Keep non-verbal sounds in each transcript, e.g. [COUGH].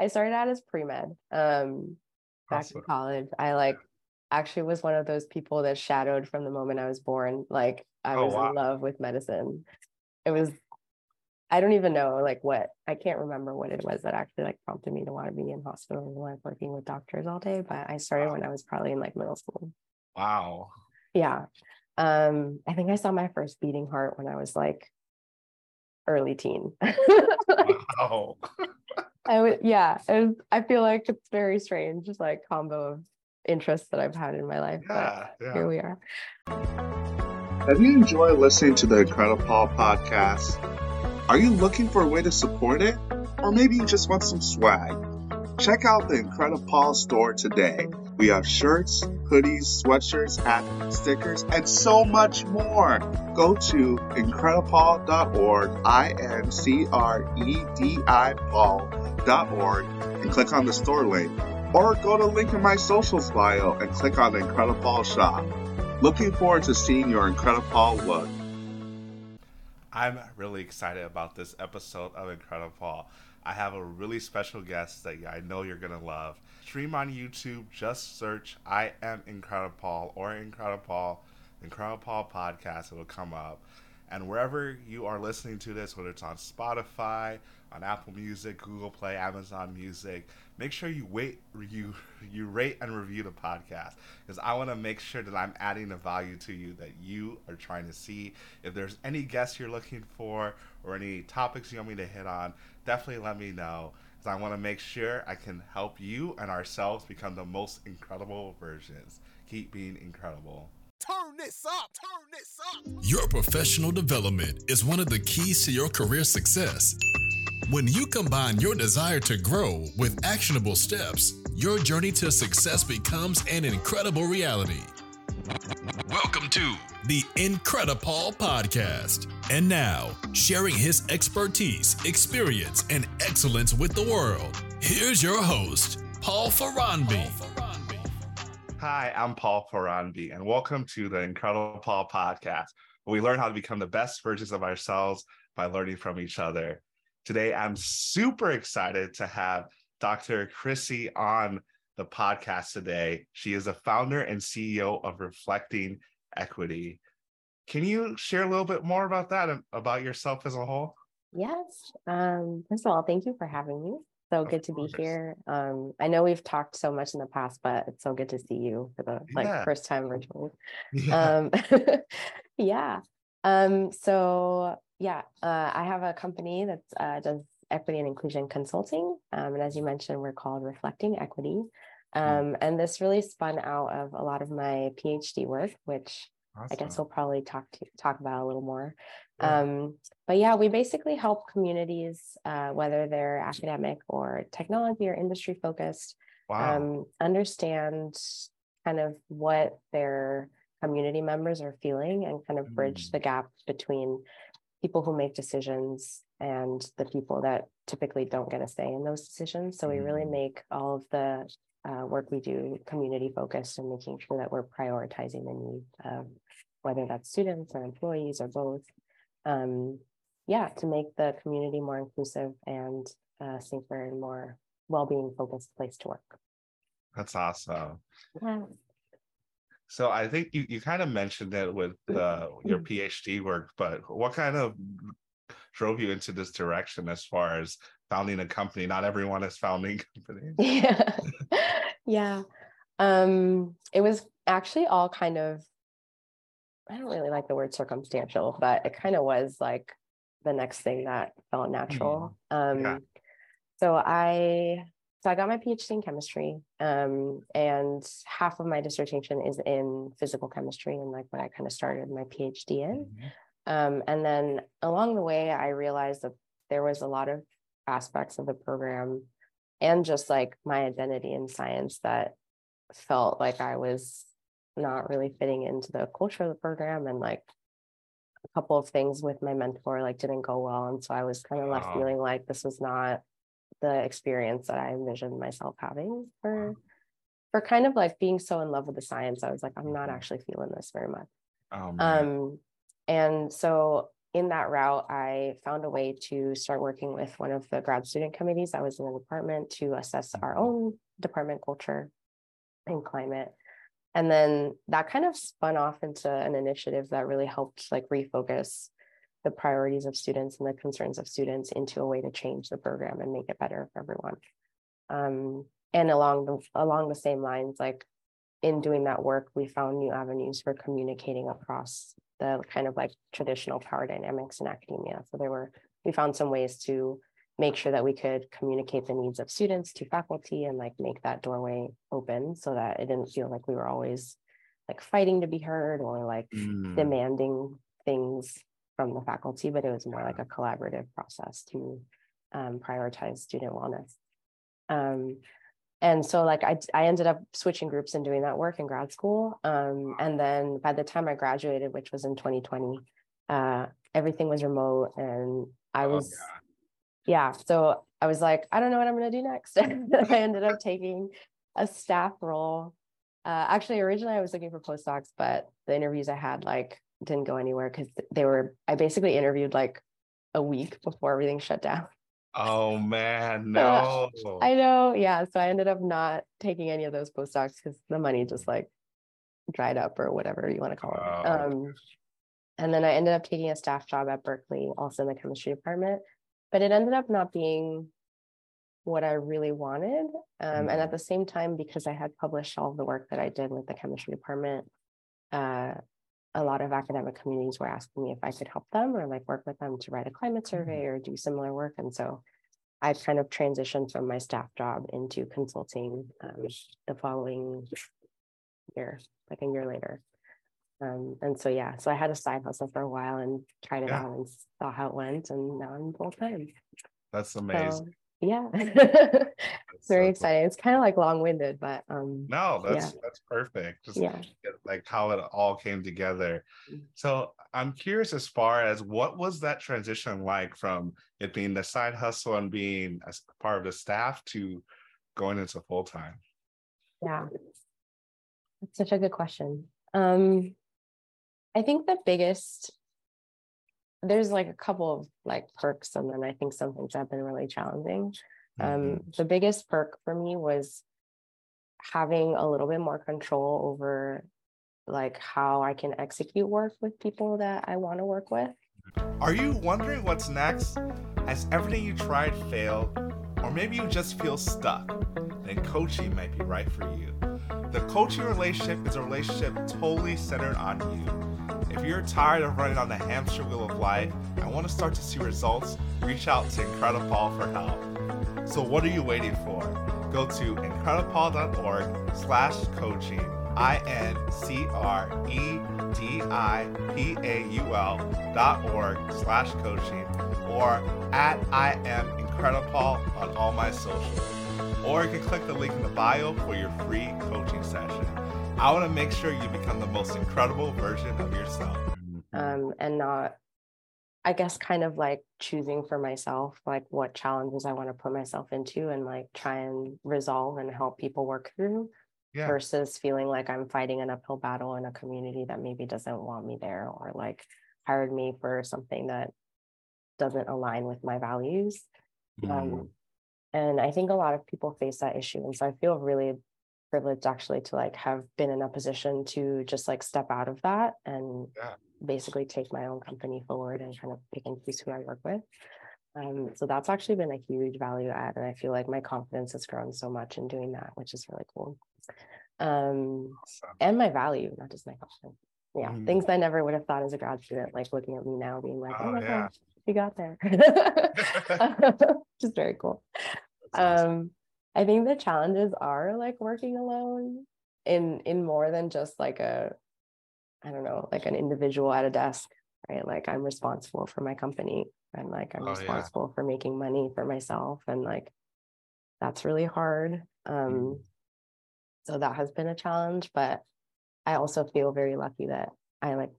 I started out as pre-med. Um, back awesome. in college. I like actually was one of those people that shadowed from the moment I was born. Like I oh, was wow. in love with medicine. It was I don't even know like what I can't remember what it was that actually like prompted me to want to be in hospital and like working with doctors all day. But I started wow. when I was probably in like middle school. Wow. Yeah. Um, I think I saw my first beating heart when I was like early teen. [LAUGHS] wow. [LAUGHS] I would yeah, was, I feel like it's very strange, just like combo of interests that I've had in my life. Yeah, but yeah. here we are. Have you enjoyed listening to the IncrediPaul podcast? Are you looking for a way to support it? Or maybe you just want some swag? Check out the IncrediPaul store today. We have shirts, hoodies, sweatshirts, hats, stickers, and so much more. Go to incredipaul.org, I N C R E D I Paul.org, and click on the store link. Or go to link in my socials bio and click on the IncrediPaul shop. Looking forward to seeing your IncrediPaul look. I'm really excited about this episode of IncrediPaul. I have a really special guest that I know you're to love. Stream on YouTube, just search I am IncrediPaul or IncrediPaul, Incredible Paul podcast. It'll come up. And wherever you are listening to this, whether it's on Spotify, on Apple Music, Google Play, Amazon Music, make sure you wait you you rate and review the podcast because I want to make sure that I'm adding the value to you that you are trying to see. If there's any guests you're looking for or any topics you want me to hit on, definitely let me know because I want to make sure I can help you and ourselves become the most incredible versions. Keep being incredible. Turn this up, turn this up. Your professional development is one of the keys to your career success. When you combine your desire to grow with actionable steps, your journey to success becomes an incredible reality. Welcome to the Incredipaul Podcast. And now, sharing his expertise, experience, and excellence with the world, here's your host, Paul Faranbi. Hi, I'm Paul Faranbi, and welcome to the IncrediPaul Podcast, where we learn how to become the best versions of ourselves by learning from each other. Today, I'm super excited to have Dr. Chrissy on the podcast today. She is a founder and CEO of Reflecting Equity. Can you share a little bit more about that, about yourself as a whole? Yes. Um, first of all, thank you for having me. So good to be here. Um, I know we've talked so much in the past, but it's so good to see you for the like yeah. first time virtually. Yeah. Um, [LAUGHS] yeah. Um, so yeah, uh, I have a company that uh, does equity and inclusion consulting. Um, and as you mentioned, we're called Reflecting Equity. Hmm. Um, and this really spun out of a lot of my PhD work, which awesome. I guess we'll probably talk to talk about a little more. Yeah. Um, but yeah, we basically help communities, uh, whether they're academic or technology or industry focused, wow. Um, understand kind of what their community members are feeling and kind of bridge mm. the gap between people who make decisions and the people that typically don't get a say in those decisions. So we really mm. make all of the uh, work we do community focused and making sure that we're prioritizing the needs of whether that's students or employees or both. Um, yeah, to make the community more inclusive and uh, safer and more well-being focused place to work. That's awesome. Yeah. So I think you, you kind of mentioned it with uh, your PhD work, but what kind of drove you into this direction as far as founding a company? Not everyone is founding [LAUGHS] companies. Yeah. [LAUGHS] yeah. Um, it was actually all kind of, I don't really like the word circumstantial, but it kind of was like the next thing that felt natural. Mm-hmm. Um, yeah. So I so I got my PhD in chemistry, um, and half of my dissertation is in physical chemistry, and like what I kind of started my PhD in. Mm-hmm. Um, and then along the way, I realized that there was a lot of aspects of the program, and just like my identity in science that felt like I was not really fitting into the culture of the program, and like a couple of things with my mentor like didn't go well, and so I was kind of left feeling like this was not the experience that I envisioned myself having for for kind of like being so in love with the science. I was like, I'm not mm-hmm. actually feeling this very much. Oh, um, and so in that route, I found a way to start working with one of the grad student committees that was in the department to assess our mm-hmm. own department culture and climate. And then that kind of spun off into an initiative that really helped like refocus the priorities of students and the concerns of students into a way to change the program and make it better for everyone. Um, and along the along the same lines, like in doing that work, we found new avenues for communicating across the kind of like traditional power dynamics in academia. So there were we found some ways to make sure that we could communicate the needs of students to faculty and like make that doorway open so that it didn't feel like we were always like fighting to be heard or like mm. demanding things from the faculty, but it was more like a collaborative process to um, prioritize student wellness. Um, and so like I, I ended up switching groups and doing that work in grad school. Um, and then by the time I graduated, which was in 2020, uh, everything was remote and I oh, was, oh, yeah. So I was like, I don't know what I'm going to do next. [LAUGHS] I ended up taking a staff role. Uh, actually, originally I was looking for postdocs, but the interviews I had like didn't go anywhere because they were I basically interviewed like a week before everything shut down. Oh [LAUGHS] man, no. Uh, I know. Yeah. So I ended up not taking any of those postdocs because the money just like dried up or whatever you want to call it. Oh. Um, and then I ended up taking a staff job at Berkeley, also in the chemistry department. But it ended up not being what I really wanted. Um, mm-hmm. And at the same time, because I had published all the work that I did with the chemistry department, uh, a lot of academic communities were asking me if I could help them or like work with them to write a climate mm-hmm. survey or do similar work. And so I kind of transitioned from my staff job into consulting um, the following year, like a year later. Um, and so, yeah, so I had a side hustle for a while and tried it yeah. out and saw how it went. And now I'm full time. That's amazing. So, yeah. [LAUGHS] [LAUGHS] It's very so exciting. It's kind of like long-winded but um no that's yeah. that's perfect. Just yeah. like how it all came together. Mm. so i'm curious as far as what was that transition like from it being the side hustle and being as part of the staff to going into full-time? Yeah. That's such a good question. Um i think the biggest there's like a couple of like perks and then i think some things have been really challenging. Um, mm-hmm. um, the biggest perk for me was having a little bit more control over like how i can execute work with people that i want to work with. Are you wondering what's next? Has everything you tried failed? Or maybe you just feel stuck? Then coaching might be right for you. The coaching relationship is a relationship totally centered on you if you're tired of running on the hamster wheel of life and want to start to see results, reach out to IncrediPaul for help. So what are you waiting for? Go to incredipaul.org slash coaching, I-N-C-R-E-D-I-P-A-U-L dot org slash coaching, or at I am IncrediPaul on all my socials. Or you can click the link in the bio for your free coaching session. I want to make sure you become the most incredible version of yourself. Um, and not, I guess, kind of like choosing for myself, like what challenges I want to put myself into and like try and resolve and help people work through yeah. versus feeling like I'm fighting an uphill battle in a community that maybe doesn't want me there or like hired me for something that doesn't align with my values. Mm. Um, and I think a lot of people face that issue. And so I feel really privileged actually to like have been in a position to just like step out of that and yeah. basically take my own company forward and kind of pick and choose who I work with. Um, so that's actually been a huge value add. And I feel like my confidence has grown so much in doing that, which is really cool. Um, awesome. and my value, not just my confidence. Yeah, mm. things I never would have thought as a grad student, like looking at me now, being like, oh, oh my yeah. gosh, you got there. [LAUGHS] [LAUGHS] just very cool. Awesome. Um, I think the challenges are like working alone in in more than just like a I don't know, like an individual at a desk, right? Like I'm responsible for my company and like I'm oh, responsible yeah. for making money for myself and like that's really hard. Um mm. so that has been a challenge, but I also feel very lucky that I like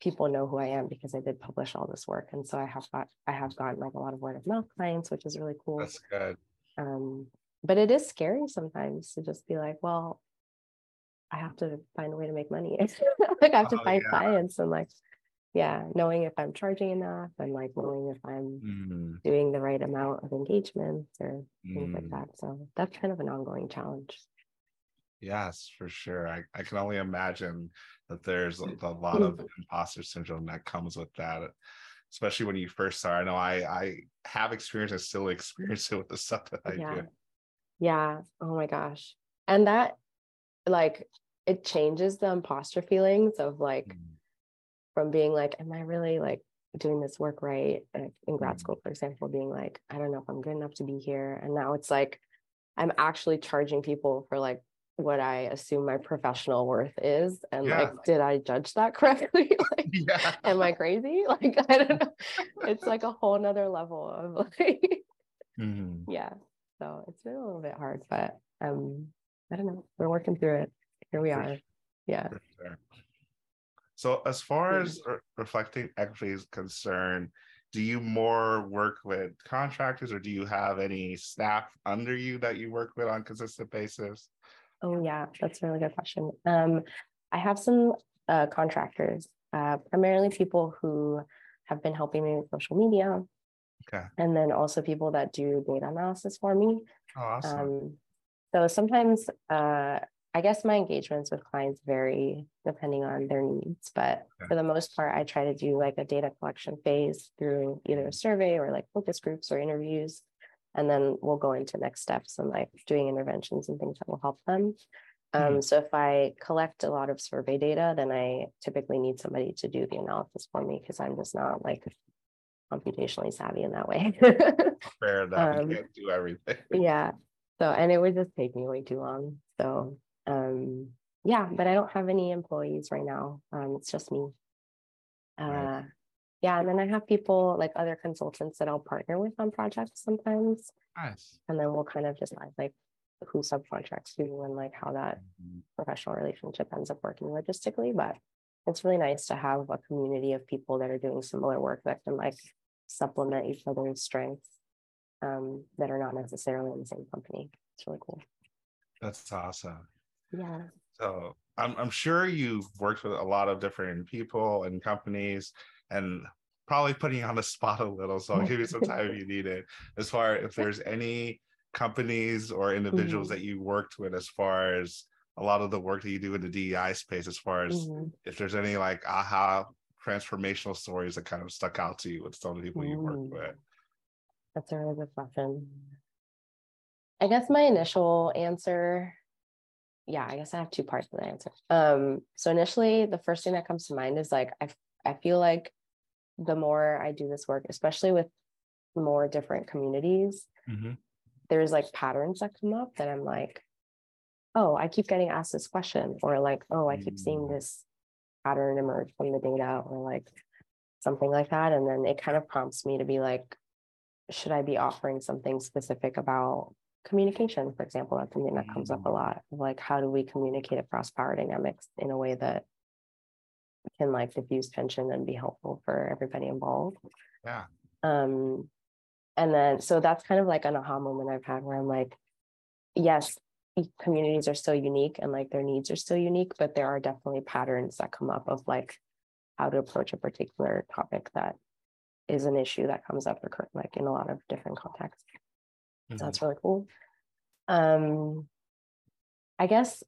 people know who I am because I did publish all this work. And so I have got I have gotten like a lot of word of mouth clients, which is really cool. That's good. Um but it is scary sometimes to just be like, well, I have to find a way to make money. [LAUGHS] like I have to oh, find yeah. clients and like, yeah knowing if i'm charging enough and like knowing if i'm mm. doing the right amount of engagements or things mm. like that so that's kind of an ongoing challenge yes for sure i, I can only imagine that there's a, a lot of [LAUGHS] imposter syndrome that comes with that especially when you first start i know i i have experience and still experience it with the stuff that i yeah. do yeah oh my gosh and that like it changes the imposter feelings of like mm. from being like am i really like doing this work right like in grad mm. school for example being like i don't know if i'm good enough to be here and now it's like i'm actually charging people for like what i assume my professional worth is and yeah. like did i judge that [LAUGHS] correctly [LAUGHS] like yeah. am i crazy [LAUGHS] like i don't know it's like a whole nother level of like mm-hmm. yeah so it's been a little bit hard but um i don't know we're working through it here we are. Yeah. So, as far as re- reflecting equity is concerned, do you more work with contractors or do you have any staff under you that you work with on a consistent basis? Oh, yeah, that's a really good question. Um, I have some uh, contractors, uh, primarily people who have been helping me with social media. Okay. And then also people that do data analysis for me. Oh, awesome. Um, so sometimes uh, I guess my engagements with clients vary depending on their needs, but for the most part, I try to do like a data collection phase through either a survey or like focus groups or interviews. And then we'll go into next steps and like doing interventions and things that will help them. Um, mm-hmm. So if I collect a lot of survey data, then I typically need somebody to do the analysis for me because I'm just not like computationally savvy in that way. [LAUGHS] Fair enough. Um, you can't do everything. [LAUGHS] Yeah. So, and it would just take me way too long. So um, yeah, but I don't have any employees right now. Um, it's just me. Uh, right. Yeah, and then I have people like other consultants that I'll partner with on projects sometimes. Nice. And then we'll kind of just like who subcontracts who and like how that mm-hmm. professional relationship ends up working logistically. But it's really nice to have a community of people that are doing similar work that can like supplement each other's strengths um, that are not necessarily in the same company. It's really cool. That's awesome. Yeah. So I'm I'm sure you've worked with a lot of different people and companies and probably putting you on the [LAUGHS] spot a little. So I'll give you some time if you need it. As far if there's any companies or individuals mm-hmm. that you worked with as far as a lot of the work that you do in the DEI space, as far as mm-hmm. if there's any like aha transformational stories that kind of stuck out to you with some of the people mm-hmm. you worked with. That's a really good question. I guess my initial answer yeah, I guess I have two parts of the answer. Um, so initially, the first thing that comes to mind is like I I feel like the more I do this work, especially with more different communities, mm-hmm. there's like patterns that come up that I'm like, oh, I keep getting asked this question, or like, oh, I keep seeing mm. this pattern emerge from the data, or like something like that, and then it kind of prompts me to be like, should I be offering something specific about communication, for example, that's something that comes up a mm. lot. Like, how do we communicate across power dynamics in a way that can like diffuse tension and be helpful for everybody involved? Yeah. Um, and then so that's kind of like an aha moment I've had where I'm like, yes, communities are so unique and like their needs are still unique, but there are definitely patterns that come up of like how to approach a particular topic that is an issue that comes up like in a lot of different contexts. Mm-hmm. That's really cool. Um, I guess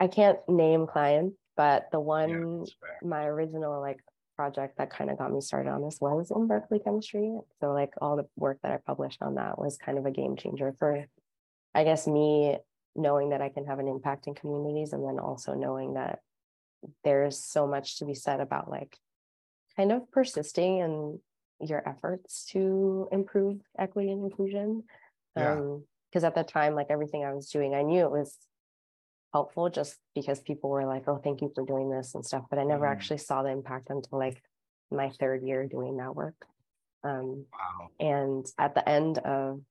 I can't name clients, but the one, yeah, my original like project that kind of got me started on this was in Berkeley chemistry. So like all the work that I published on that was kind of a game changer for, I guess, me knowing that I can have an impact in communities and then also knowing that there's so much to be said about like kind of persisting in your efforts to improve equity and inclusion yeah. Um, because at that time, like everything I was doing, I knew it was helpful just because people were like, oh, thank you for doing this and stuff. But I never mm. actually saw the impact until like my third year doing that work. Um, wow. And at the end of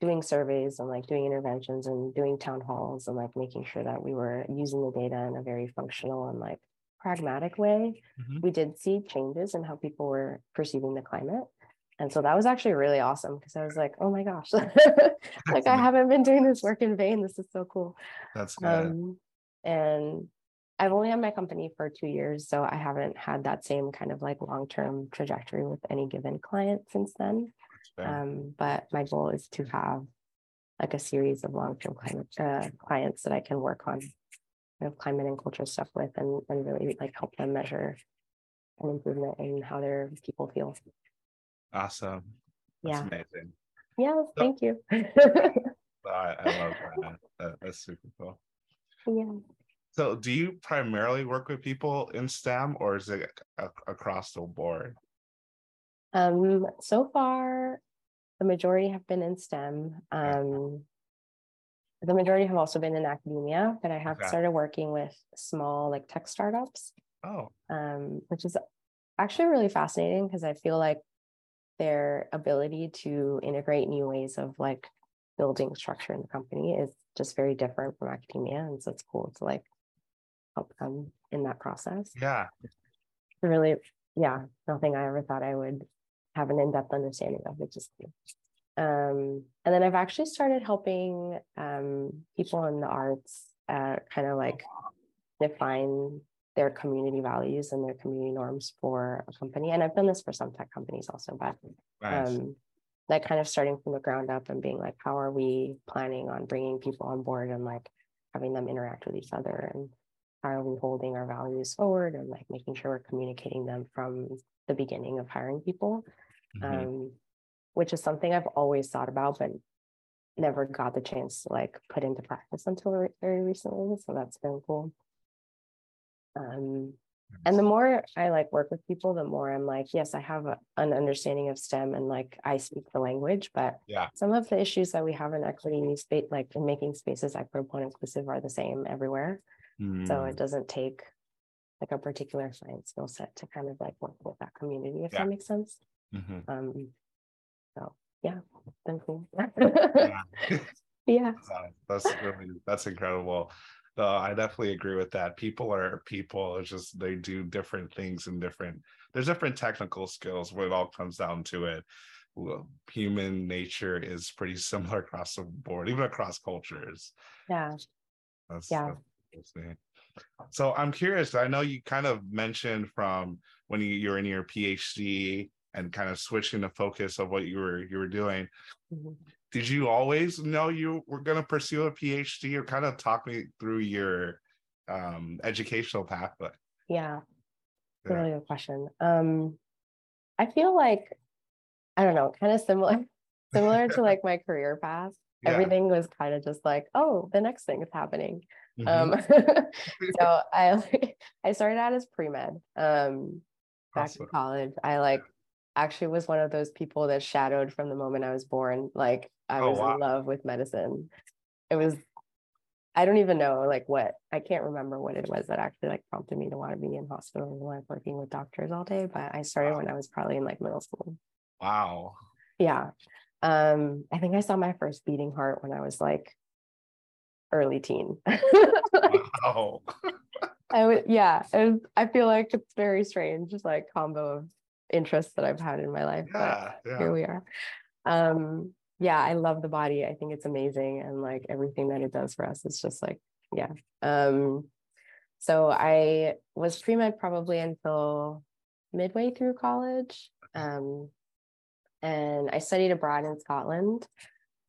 doing surveys and like doing interventions and doing town halls and like making sure that we were using the data in a very functional and like pragmatic way, mm-hmm. we did see changes in how people were perceiving the climate and so that was actually really awesome because I was like, oh my gosh, [LAUGHS] like I haven't been doing this work in vain. This is so cool. That's good. Um, and I've only had my company for two years, so I haven't had that same kind of like long term trajectory with any given client since then. Um, but my goal is to have like a series of long term climate uh, clients that I can work on kind of climate and culture stuff with and, and really like help them measure an improvement in how their people feel. Awesome. That's yeah. amazing. Yeah, so, thank you. [LAUGHS] I, I love that. that. That's super cool. Yeah. So, do you primarily work with people in STEM, or is it across the board? Um, so far, the majority have been in STEM. Um, the majority have also been in academia, but I have okay. started working with small like tech startups. Oh. Um, which is actually really fascinating because I feel like their ability to integrate new ways of like building structure in the company is just very different from academia. And so it's cool to like help them in that process. Yeah. Really, yeah, nothing I ever thought I would have an in-depth understanding of, cool. Um, and then I've actually started helping um, people in the arts uh, kind of like define their community values and their community norms for a company. And I've done this for some tech companies also, but nice. um, like kind of starting from the ground up and being like, how are we planning on bringing people on board and like having them interact with each other and how are we holding our values forward and like making sure we're communicating them from the beginning of hiring people, mm-hmm. um, which is something I've always thought about, but never got the chance to like put into practice until very recently. So that's been cool. Um, and the more I like work with people, the more I'm like, yes, I have a, an understanding of STEM and like I speak the language, but yeah, some of the issues that we have in equity in space, like in making spaces equitable and inclusive, are the same everywhere. Mm. So it doesn't take like a particular science skill set to kind of like work with that community, if yeah. that makes sense. Mm-hmm. Um, so yeah, been cool. yeah. [LAUGHS] [LAUGHS] yeah. That's really that's incredible. No, I definitely agree with that. People are people. It's just they do different things and different. There's different technical skills when it all comes down to it. Human nature is pretty similar across the board, even across cultures. Yeah. That's, yeah. That's so I'm curious. I know you kind of mentioned from when you, you're in your PhD and kind of switching the focus of what you were you were doing. Mm-hmm did you always know you were going to pursue a PhD or kind of talk me through your um, educational pathway? Yeah, it's yeah. a really good question. Um, I feel like, I don't know, kind of similar, [LAUGHS] similar to like my career path. [LAUGHS] Yeah. Everything was kind of just like, oh, the next thing is happening. Mm-hmm. Um, [LAUGHS] so I I started out as pre med. Um, back awesome. in college, I like actually was one of those people that shadowed from the moment I was born. Like I oh, was wow. in love with medicine. It was I don't even know like what I can't remember what it was that actually like prompted me to want to be in hospitals and like working with doctors all day. But I started wow. when I was probably in like middle school. Wow. Yeah. Um, I think I saw my first beating heart when I was like early teen. [LAUGHS] wow. [LAUGHS] I would yeah, was, I feel like it's very strange, just like combo of interests that I've had in my life. Yeah, but yeah. here we are. Um, yeah, I love the body. I think it's amazing. And like everything that it does for us, it's just like, yeah. Um, so I was pre-med probably until midway through college. Um, and I studied abroad in Scotland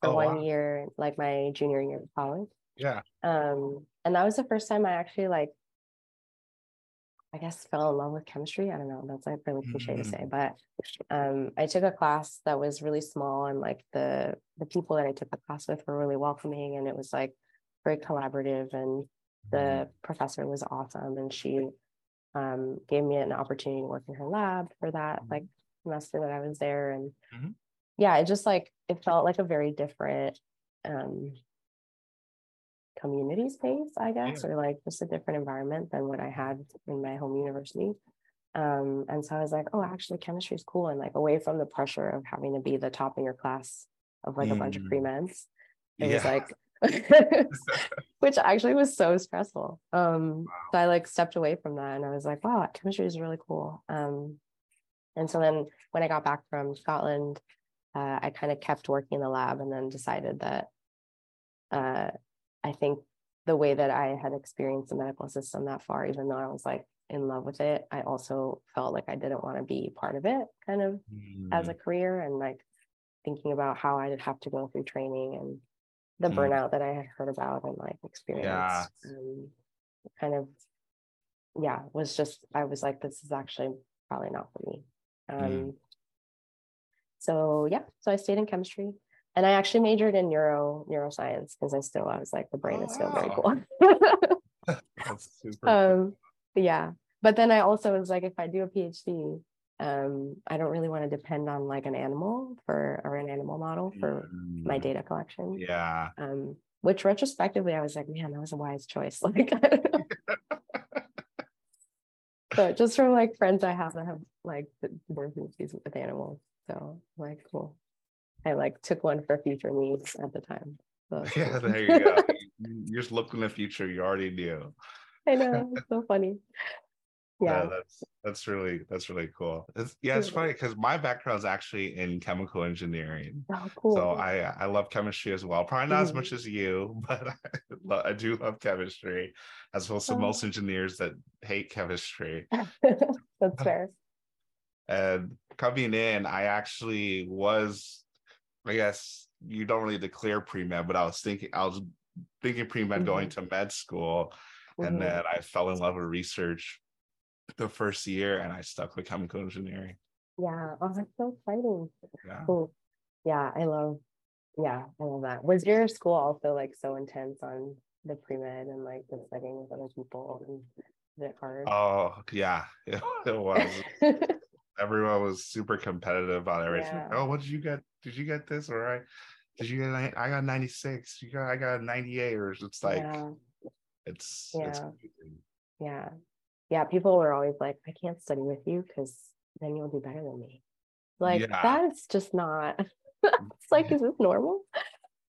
for oh, one wow. year, like my junior year of college. Yeah. Um, and that was the first time I actually like I guess fell in love with chemistry. I don't know. That's like really cliche mm-hmm. to say, but um, I took a class that was really small, and like the the people that I took the class with were really welcoming, and it was like very collaborative. And the mm-hmm. professor was awesome, and she um, gave me an opportunity to work in her lab for that like mm-hmm. semester that I was there, and mm-hmm. yeah, it just like it felt like a very different um, community space, I guess, yeah. or like just a different environment than what I had in my home university. Um, and so I was like, oh, actually, chemistry is cool. And like away from the pressure of having to be the top in your class of like mm. a bunch of mm. pre meds, it yeah. was like, [LAUGHS] [LAUGHS] which actually was so stressful. Um, wow. So I like stepped away from that and I was like, wow, chemistry is really cool. Um, and so then when I got back from Scotland, uh, I kind of kept working in the lab and then decided that uh, I think the way that I had experienced the medical system that far, even though I was like in love with it, I also felt like I didn't want to be part of it kind of mm. as a mm. career and like thinking about how I'd have to go through training and the mm. burnout that I had heard about and like experienced. Yeah. Um, kind of, yeah, was just, I was like, this is actually probably not for me. Um, mm. So yeah, so I stayed in chemistry and I actually majored in neuro neuroscience because I still I was like the brain oh, is still very cool. [LAUGHS] [LAUGHS] That's super. um, yeah, but then I also was like, if I do a PhD, um, I don't really want to depend on like an animal for or an animal model for mm. my data collection. Yeah. Um, which retrospectively, I was like, man, that was a wise choice. [LAUGHS] Like, but just from like friends I have that have like worked with animals, so like cool. I like took one for future needs at the time. So. [LAUGHS] Yeah, there you go. you just looked in the future. You already knew. I know. It's so funny. Yeah. yeah. that's that's really that's really cool. It's, yeah, it's funny because my background is actually in chemical engineering. Oh, cool. So I I love chemistry as well. Probably not mm-hmm. as much as you, [LAUGHS] but I, I, do love chemistry, as opposed to oh. most engineers that hate chemistry. [LAUGHS] that's fair. And coming in, I actually was I guess you don't really declare pre med, but I was thinking I was thinking pre med mm-hmm. going to med school, mm-hmm. and then I fell in love with research the first year, and I stuck with chemical engineering. Yeah, oh, that's so exciting. Yeah. Cool. Yeah, I love. Yeah, I love that. Was your school also like so intense on the pre med and like the studying with other people? And is it hard? Oh yeah, it, [LAUGHS] it was. [LAUGHS] Everyone was super competitive about everything. Yeah. Oh, what did you get? did you get this? Or I did you get I got 96. You got I got 98 or it's like yeah. it's yeah. It's yeah. Yeah. People were always like, I can't study with you because then you'll do better than me. Like yeah. that's just not [LAUGHS] it's like, mm-hmm. is this normal?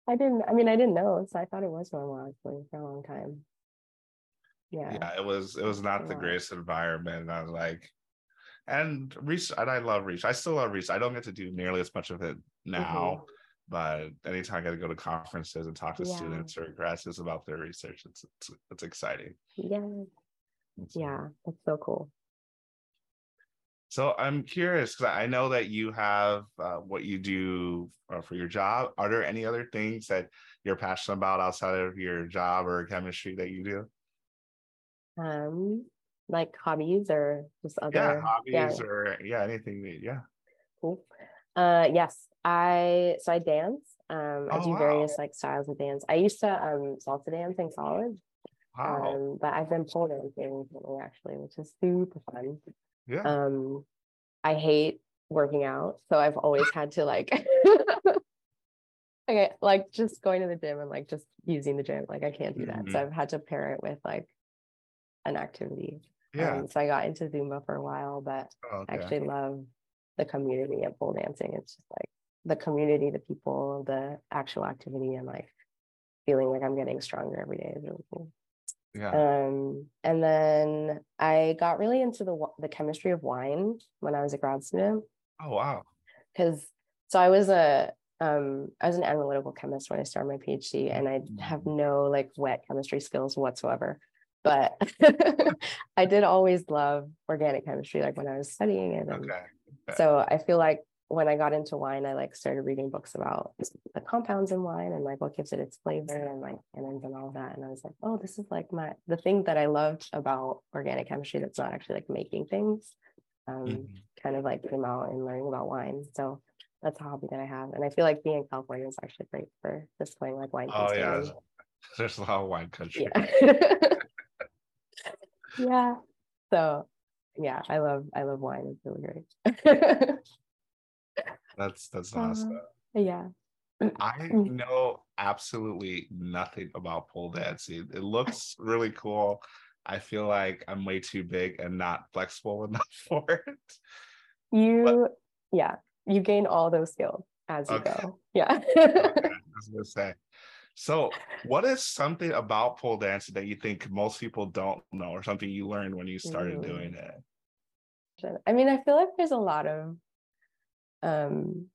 I didn't I mean I didn't know, so I thought it was normal actually for a long time. Yeah. Yeah, it was it was not the greatest environment. I was like, and research and i love research i still love research i don't get to do nearly as much of it now mm-hmm. but anytime i get to go to conferences and talk to yeah. students or graduates about their research it's it's, it's exciting. Yeah. Yeah that's so cool. So i'm curious because i know that you have uh, what you do uh, for your job. Are there any other things that you're passionate about outside of your job or chemistry that you do? Um like hobbies or just other yeah hobbies yeah. or yeah anything that, yeah cool uh yes i so i dance um i oh, do wow. various like styles of dance i used to um salsa dance in college wow. um but i've been pole dancing recently actually which is super fun yeah um i hate working out so i've always had to like [LAUGHS] okay like just going to the gym and like just using the gym like i can't do that mm-hmm. so i've had to pair it with like an activity yeah. Um, so I got into Zumba for a while, but oh, okay. I actually love the community of pole dancing. It's just like the community, the people, the actual activity, and like feeling like I'm getting stronger every day is really cool. Yeah. Um, and then I got really into the the chemistry of wine when I was a grad student. Oh wow! Because so I was a um I was an analytical chemist when I started my PhD, and I have mm. no like wet chemistry skills whatsoever but [LAUGHS] I did always love organic chemistry, like when I was studying it. Okay. okay. So I feel like when I got into wine, I like started reading books about the compounds in wine and like what gives it its flavor and like tannins and all that. And I was like, oh, this is like my the thing that I loved about organic chemistry that's not actually like making things. Um, mm-hmm. kind of like came out and learning about wine. So that's a hobby that I have. And I feel like being in California is actually great for displaying like wine. Oh yeah. There's a lot of wine country. Yeah. [LAUGHS] yeah. So yeah, I love I love wine. It's really great. [LAUGHS] that's that's awesome. Uh, yeah. I know absolutely nothing about pole dancing. It looks really cool. I feel like I'm way too big and not flexible [LAUGHS] enough for it. You, but, yeah, you gain all those skills as you okay. go. Yeah. okay. I was gonna say. So, what is something about pole dancing that you think most people don't know, or something you learned when you started mm. doing it? I mean, I feel like there's a lot of um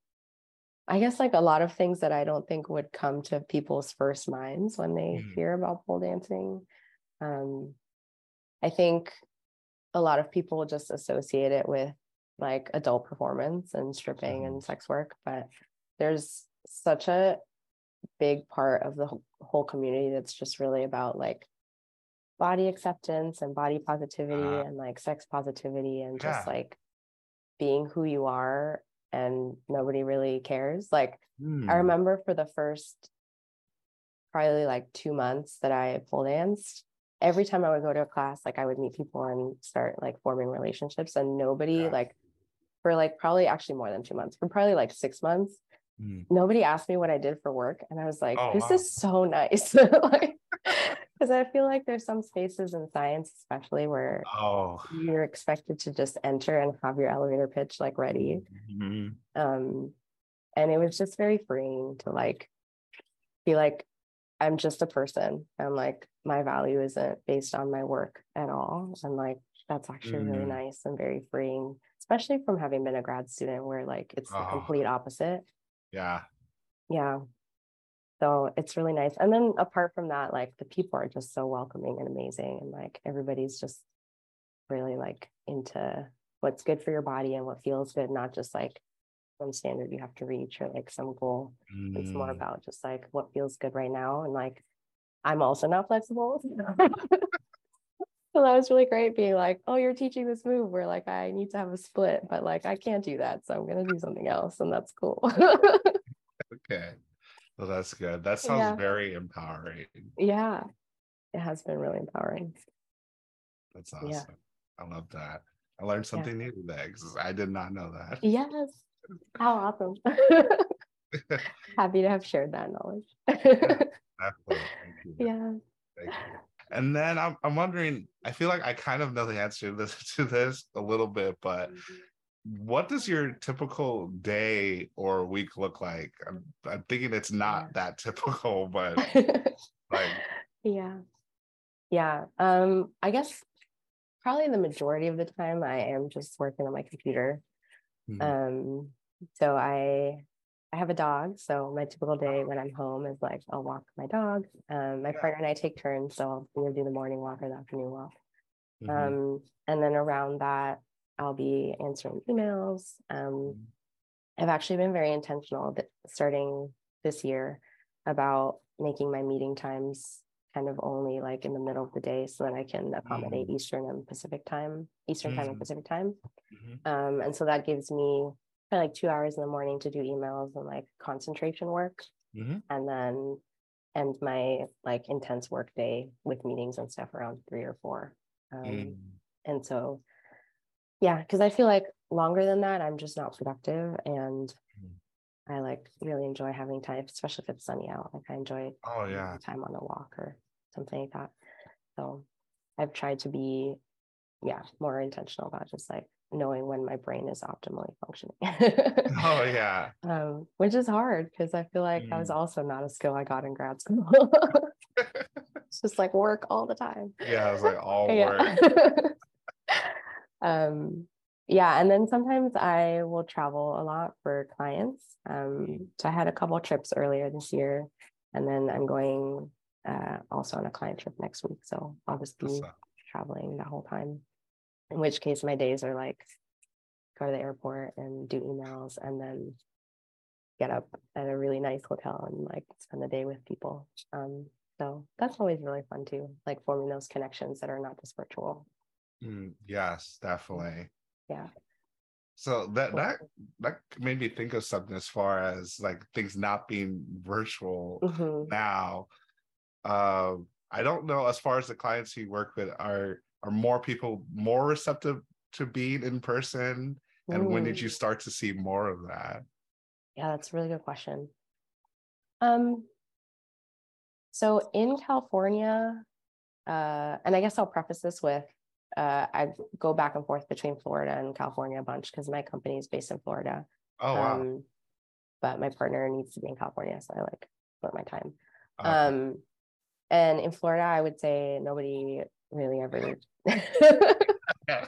I guess like a lot of things that I don't think would come to people's first minds when they mm. hear about pole dancing. Um, I think a lot of people just associate it with like adult performance and stripping mm. and sex work, but there's such a big part of the whole community that's just really about like body acceptance and body positivity uh, and like sex positivity and yeah. just like being who you are and nobody really cares. Like mm. I hmm. remember for the first probably like two months that I pole danced, every time I would go to a class, like I would meet people and start like forming relationships and nobody yeah. like for like probably actually more than two months, for probably like six months, mm. nobody asked me what I did for work. And I was like, oh, this wow. is so nice. [LAUGHS] like because I feel like there's some spaces in science, especially where oh. you're expected to just enter and have your elevator pitch like ready. Mm-hmm. Um, and it was just very freeing to like be like, I'm just a person, and like my value isn't based on my work at all. And like that's actually mm. really nice and very freeing, especially from having been a grad student where like it's oh. the complete opposite. Yeah. Yeah so it's really nice and then apart from that like the people are just so welcoming and amazing and like everybody's just really like into what's good for your body and what feels good not just like some standard you have to reach or like some goal mm. it's more mm. about just like what feels good right now and like i'm also not flexible [LAUGHS] that was really great being like oh you're teaching this move where like i need to have a split but like i can't do that so i'm going to do something else and that's cool [LAUGHS] okay well, that's good. That sounds yeah. very empowering. Yeah, it has been really empowering. That's awesome. Yeah. I love that. I learned something yeah. new today because I did not know that. Yes. How awesome. [LAUGHS] Happy to have shared that knowledge. yeah. [LAUGHS] Thank you. And then I'm, I'm wondering, I feel like I kind of know the answer to this, [LAUGHS] to this a little bit, but what does your typical day or week look like? I'm, I'm thinking it's not that typical, [LAUGHS] but [LAUGHS] like yeah. Yeah. Um, I guess probably the majority of the time I am just working on my computer. Mm-hmm. Um, so I I have a dog, so my typical day when I'm home is like I'll walk my dog. Um, my partner and I take turns, so I'll either do the morning walk or the afternoon walk. Mm-hmm. Um, and then around that, I'll be answering emails. Um, mm-hmm. I've actually been very intentional that starting this year about making my meeting times kind of only like in the middle of the day so that I can accommodate mm-hmm. Eastern and Pacific time, Eastern mm-hmm. time and mm-hmm. Pacific time. Mm-hmm. Um, and so that gives me of like two hours in the morning to do emails and like concentration work. Mm-hmm. And then end my like intense work day with meetings and stuff around three or four. Um, mm. And so yeah because i feel like longer than that i'm just not productive and mm. i like really enjoy having time especially if it's sunny out like i enjoy oh yeah time on a walk or something like that so i've tried to be yeah more intentional about just like knowing when my brain is optimally functioning oh [LAUGHS] yeah um, which is hard because i feel like mm. that was also not a skill i got in grad school [LAUGHS] it's just like work all the time yeah it was like all [LAUGHS] work um, yeah, and then sometimes I will travel a lot for clients. Um, so I had a couple trips earlier this year, and then I'm going uh, also on a client trip next week. So I'll just be traveling the whole time. In which case, my days are like go to the airport and do emails, and then get up at a really nice hotel and like spend the day with people. Um, so that's always really fun too, like forming those connections that are not just virtual. Mm, yes, definitely. Yeah. So that that that made me think of something as far as like things not being virtual mm-hmm. now. Uh, I don't know as far as the clients you work with are are more people more receptive to being in person, and mm. when did you mm. start to see more of that? Yeah, that's a really good question. Um, so in California, uh, and I guess I'll preface this with uh, I go back and forth between Florida and California a bunch because my company is based in Florida. Oh wow. Um, but my partner needs to be in California, so I like split my time. Okay. Um, and in Florida, I would say nobody really ever. [LAUGHS]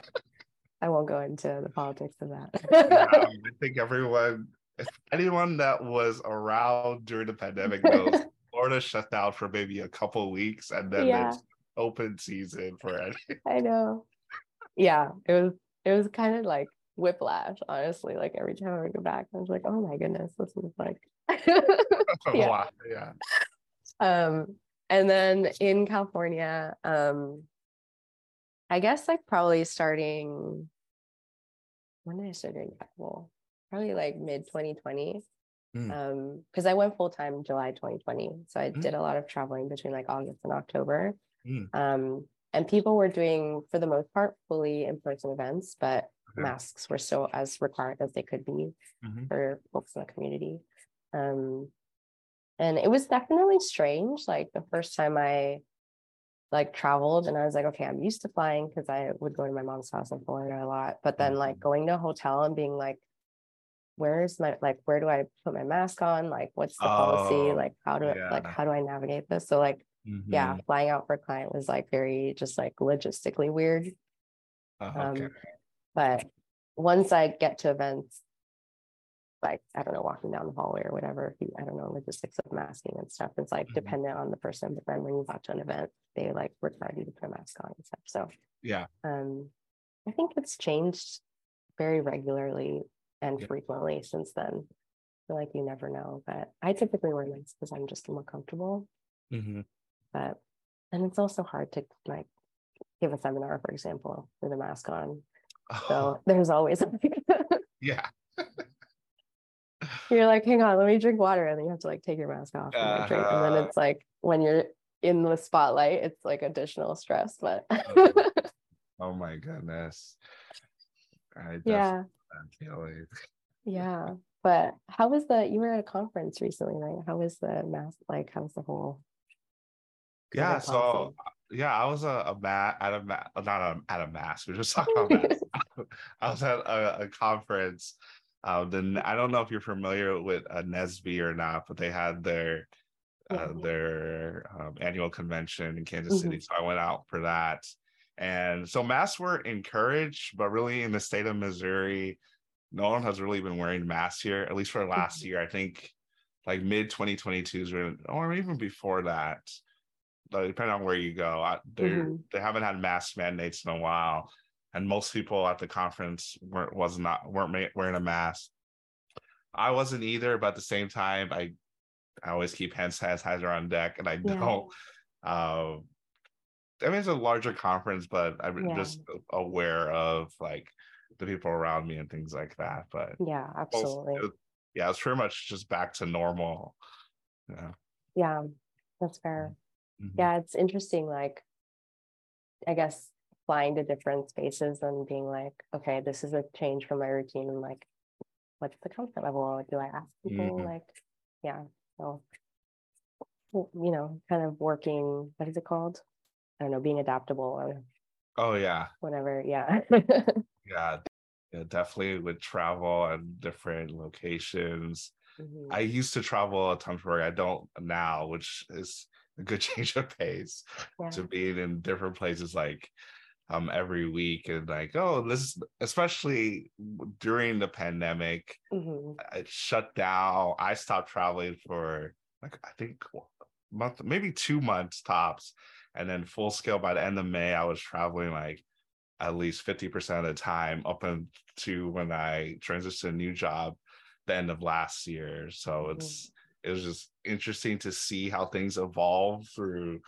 I won't go into the [LAUGHS] politics of that. yeah, I [LAUGHS] think everyone if anyone that was around during the pandemic knows, Florida shut down for maybe a couple weeks, and then yeah. it's open season for any. I know. Yeah, it was. It was kind of like whiplash, honestly. Like every time I would go back, I was like, "Oh my goodness, this is like." yeah. Yeah. Um, and then in California, um, I guess like probably starting when did I start doing travel? Probably like mid 2020. Mm. Um, because I went full time July 2020. So I mm. did a lot of traveling between like August and October. Mm. Um, and people were doing for the most part fully in-person events, but masks were still as required as they could be mm-hmm. for folks in the community. Um, and it was definitely strange. Like the first time I like traveled and I was like, okay, I'm used to flying because I would go to my mom's house in Florida a lot. But then like mm-hmm. going to a hotel and being like, where's my like where do I put my mask on? Like what's the oh, policy? Like how do yeah. like how do I navigate this? So like mm-hmm. yeah, flying out for a client was like very just like logistically weird. Uh, okay. Um, but once I get to events, like I don't know, walking down the hallway or whatever, you, I don't know, logistics of masking and stuff. It's like mm-hmm. dependent on the person. But then when you walk to an event, they like require you to put a mask on and stuff. So yeah. Um I think it's changed very regularly and yeah. frequently since then. I feel like you never know. But I typically wear masks because I'm just more comfortable. Mm-hmm. But and it's also hard to like give a seminar, for example, with a mask on. Oh. [LAUGHS] So there's always [LAUGHS] yeah. [LAUGHS] you're like, hang on, let me drink water. And then you have to like take your mask off and, like, drink. and then uh-huh. it's like when you're in the spotlight, it's like additional stress. But oh, [LAUGHS] oh my goodness. I yeah. Yeah. But how was the you were at a conference recently, right? How was the mask like how's the whole yeah, so yeah, I was a, a mat at a mat, not a, at a mask. We are just talking about [LAUGHS] I was at a, a conference uh, then I don't know if you're familiar with uh, NSBE or not, but they had their uh, their um, annual convention in Kansas mm-hmm. City. So I went out for that. And so masks were encouraged, but really in the state of Missouri, no one has really been wearing masks here, at least for last mm-hmm. year. I think like mid 2022 or even before that, depending on where you go, mm-hmm. they haven't had mask mandates in a while and most people at the conference weren't was not weren't wearing a mask. I wasn't either, but at the same time, I I always keep hand sanitizer on deck, and I [LAUGHS] yeah. don't. Uh, I mean, it's a larger conference, but I'm yeah. just aware of like the people around me and things like that. But yeah, absolutely. Most, yeah, it's pretty much just back to normal. Yeah. Yeah, that's fair. Mm-hmm. Yeah, it's interesting. Like, I guess flying to different spaces and being like, okay, this is a change from my routine and like, what's the comfort level? Do I ask people? Mm-hmm. Like, yeah. So, you know, kind of working, what is it called? I don't know, being adaptable or oh yeah. Whatever. Yeah. [LAUGHS] yeah. Yeah, definitely with travel and different locations. Mm-hmm. I used to travel a ton for I don't now, which is a good [LAUGHS] change of pace yeah. to being in different places like um every week and like oh this especially during the pandemic mm-hmm. it shut down i stopped traveling for like i think month maybe two months tops and then full scale by the end of may i was traveling like at least 50% of the time up into when i transitioned to a new job the end of last year so mm-hmm. it's it was just interesting to see how things evolve through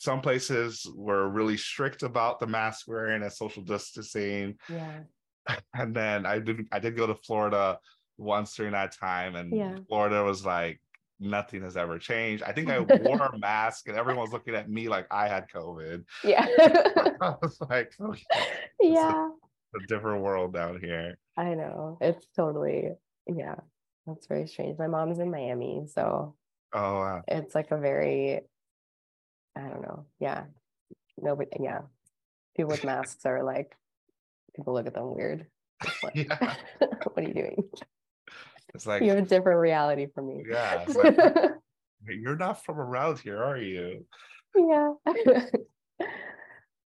some places were really strict about the mask wearing and social distancing. Yeah. [LAUGHS] And then I did I did go to Florida once during that time, and yeah. Florida was like nothing has ever changed. I think I [LAUGHS] wore a mask and everyone was looking at me like I had COVID. Yeah. [LAUGHS] I was like, okay, yeah. A, a different world down here. I know. It's totally yeah. That's very strange. My mom's in Miami, so oh wow. It's like a very I don't know. Yeah. Nobody, yeah. People with masks are like, people look at them weird. Like, [LAUGHS] yeah. [LAUGHS] what are you doing? It's like, you have a different reality from me. Yeah. Like, [LAUGHS] you're not from around here, are you? Yeah.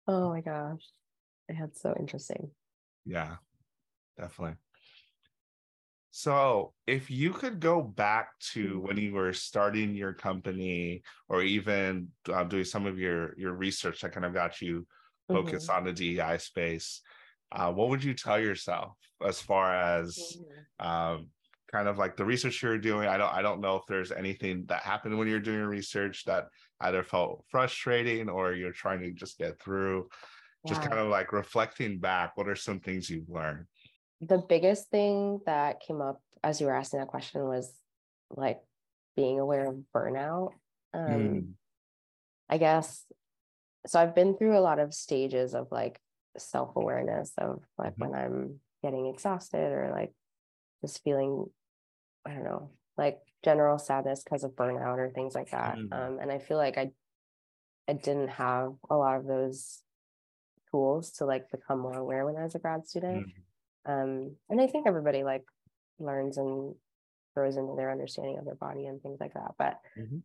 oh my gosh. That's so interesting. Yeah, definitely. So, if you could go back to when you were starting your company, or even uh, doing some of your your research that kind of got you focused mm-hmm. on the DEI space, uh, what would you tell yourself as far as mm-hmm. um, kind of like the research you're doing? I don't I don't know if there's anything that happened when you're doing research that either felt frustrating or you're trying to just get through. Yeah. Just kind of like reflecting back, what are some things you've learned? The biggest thing that came up as you were asking that question was like being aware of burnout. Um, mm. I guess so. I've been through a lot of stages of like self awareness of like mm-hmm. when I'm getting exhausted or like just feeling, I don't know, like general sadness because of burnout or things like that. Mm. Um, and I feel like I, I didn't have a lot of those tools to like become more aware when I was a grad student. Mm. Um, and I think everybody like learns and grows into their understanding of their body and things like that. But mm-hmm.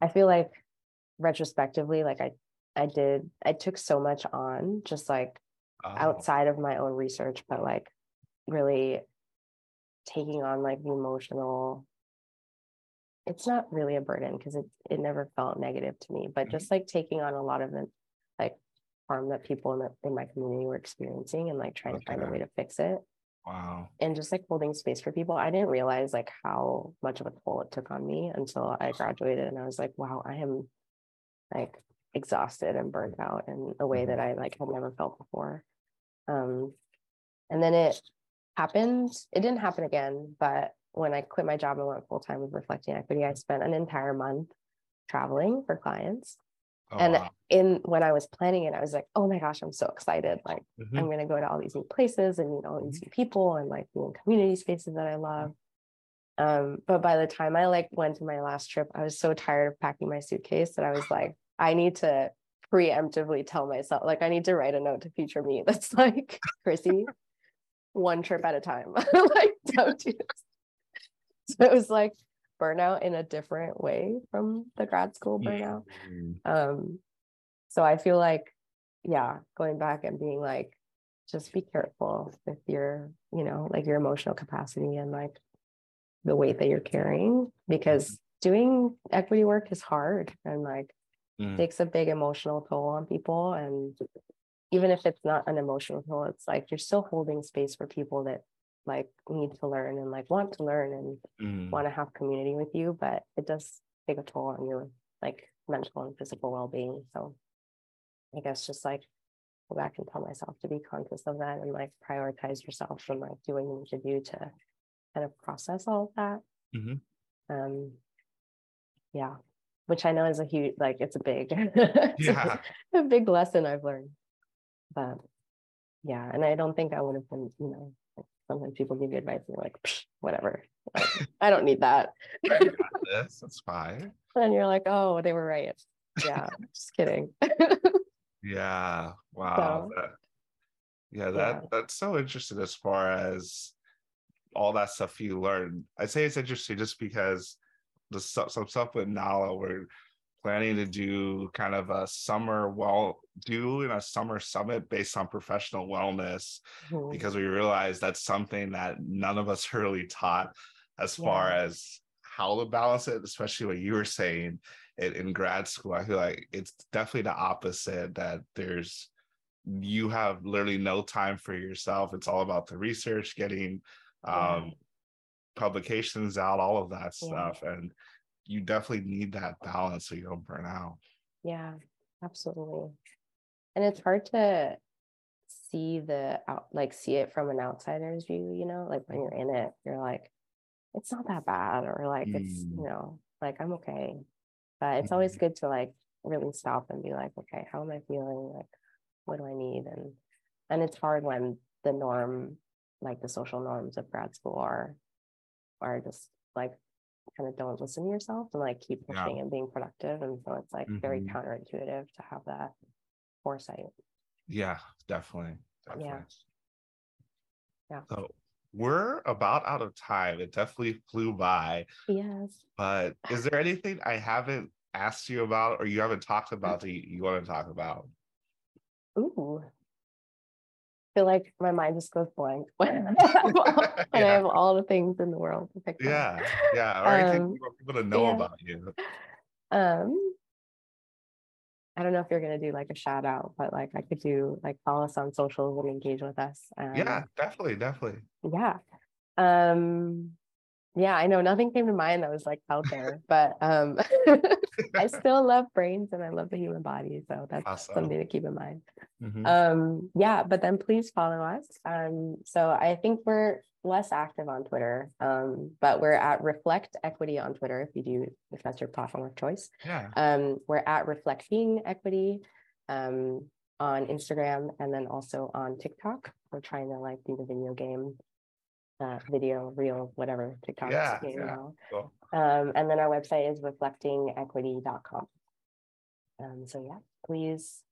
I feel like retrospectively, like I, I did, I took so much on just like oh. outside of my own research, but like really taking on like the emotional it's not really a burden because it, it never felt negative to me but mm-hmm. just like taking on a lot of the like harm that people in, the, in my community were experiencing and like trying okay. to find a way to fix it. Wow. And just like holding space for people. I didn't realize like how much of a toll it took on me until I graduated and I was like, wow, I am like exhausted and burnt out in a way that mm-hmm. I like had never felt before. Um and then it happened. It didn't happen again, but when I quit my job and went full time with Reflecting Equity, I spent an entire month traveling for clients Oh, and wow. in when I was planning it, I was like, oh my gosh, I'm so excited. Like mm-hmm. I'm gonna go to all these new places and meet all these mm-hmm. new people and like be in community spaces that I love. Um, but by the time I like went to my last trip, I was so tired of packing my suitcase that I was like, I need to preemptively tell myself, like I need to write a note to future me that's [LAUGHS] like, Chrissy, one trip at a time. [LAUGHS] like don't do this. So it was like burnout in a different way from the grad school burnout. Mm-hmm. Um, so I feel like, yeah, going back and being like, just be careful with your, you know, like your emotional capacity and like the weight that you're carrying because mm-hmm. doing equity work is hard and like mm. takes a big emotional toll on people. And even if it's not an emotional toll, it's like you're still holding space for people that like need to learn and like want to learn and mm. want to have community with you but it does take a toll on your like mental and physical well-being so i guess just like go back and tell myself to be conscious of that and like prioritize yourself and like do what you need to do to kind of process all of that mm-hmm. um yeah which i know is a huge like it's a big [LAUGHS] yeah. a big lesson i've learned but yeah and i don't think i would have been you know sometimes people give you advice and you're like, whatever. [LAUGHS] Like, I don't need that. this. That's fine. [LAUGHS] And you're like, oh, they were right. Yeah, [LAUGHS] just kidding. yeah. Wow. So, that, yeah, that yeah. that's so interesting as far as all that stuff you learn. I say it's interesting just because the stuff some stuff with Nala where planning to do kind of a summer well do doing a summer summit based on professional wellness mm-hmm. because we realized that's something that none of us [LAUGHS] really taught as yeah. far as how to balance it especially what you were saying it, in grad school i feel like it's definitely the opposite that there's you have literally no time for yourself it's all about the research getting um, yeah. publications out all of that yeah. stuff and you definitely need that balance so you don't burn out. Yeah, absolutely. And it's hard to see the out like see it from an outsider's view, you know, like when you're in it, you're like, it's not that bad, or like mm. it's, you know, like I'm okay. But it's always mm-hmm. good to like really stop and be like, okay, how am I feeling? Like, what do I need? And and it's hard when the norm, like the social norms of grad school are are just like kind of don't listen to yourself and like keep pushing yeah. and being productive. And so it's like mm-hmm. very counterintuitive to have that foresight. Yeah, definitely. definitely. Yeah. Yeah. So we're about out of time. It definitely flew by. Yes. But is there anything I haven't asked you about or you haven't talked about that you, you want to talk about? Ooh. Feel like my mind just goes blank [LAUGHS] when, [LAUGHS] [LAUGHS] yeah. I have all the things in the world to pick Yeah, yeah. Or um, people to know yeah. about you. Um, I don't know if you're gonna do like a shout out, but like I could do like follow us on socials and engage with us. Um, yeah, definitely, definitely. Yeah. Um yeah, I know nothing came to mind that was like out there, but um [LAUGHS] I [LAUGHS] still love brains and I love the human body. So that's awesome. something to keep in mind. Mm-hmm. Um, yeah, but then please follow us. Um, so I think we're less active on Twitter, um, but we're at Reflect Equity on Twitter if you do, if that's your platform of choice. Yeah. Um, we're at Reflecting Equity um, on Instagram and then also on TikTok. We're trying to like do the video game uh, video, reel, whatever TikTok. Yeah, yeah. Cool. Um, and then our website is reflectingequity.com. Um, so yeah, please,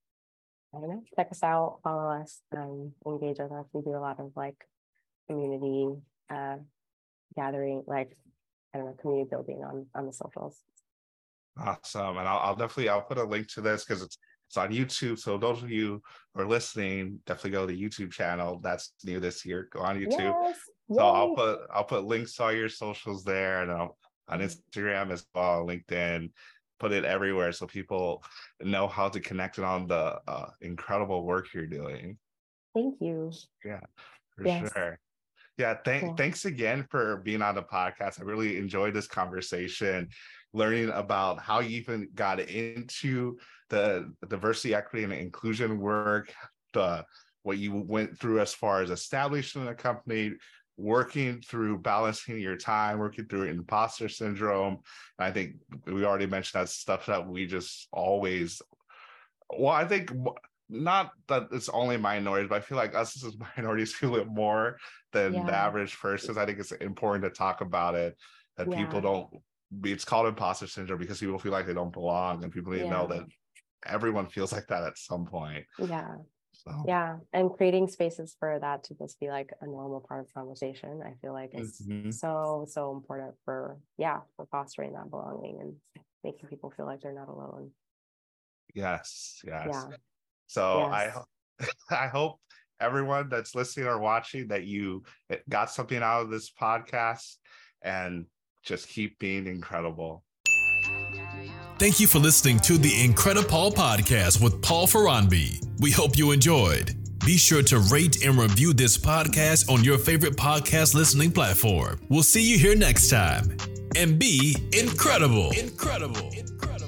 I don't know, check us out, follow us, um, engage with us. We do a lot of like community uh, gathering, like I don't know, community building on on the socials. Awesome, and I'll, I'll definitely I'll put a link to this because it's it's on YouTube. So those of you who are listening, definitely go to the YouTube channel. That's new this year. Go on YouTube. Yes. So I'll put I'll put links to all your socials there, and I'll, on mm-hmm. Instagram as well, LinkedIn. Put it everywhere so people know how to connect it on the uh, incredible work you're doing. Thank you. Yeah, for yes. sure. Yeah, th- cool. thanks again for being on the podcast. I really enjoyed this conversation, learning about how you even got into the diversity, equity, and inclusion work, the what you went through as far as establishing a company, working through balancing your time, working through imposter syndrome. I think we already mentioned that stuff that we just always, well, I think not that it's only minorities, but I feel like us as [LAUGHS] minorities feel it more than yeah. the average person. I think it's important to talk about it that yeah. people don't. It's called imposter syndrome because people feel like they don't belong, and people need yeah. to know that everyone feels like that at some point. Yeah. So. Yeah, and creating spaces for that to just be like a normal part of conversation, I feel like is mm-hmm. so so important for yeah for fostering that belonging and making people feel like they're not alone. Yes, yes. Yeah. So yes. I [LAUGHS] I hope everyone that's listening or watching that you got something out of this podcast and just keep being incredible. Thank you for listening to the IncrediPaul podcast with Paul Ferranbi. We hope you enjoyed. Be sure to rate and review this podcast on your favorite podcast listening platform. We'll see you here next time. And be incredible. Incredible. Incredible.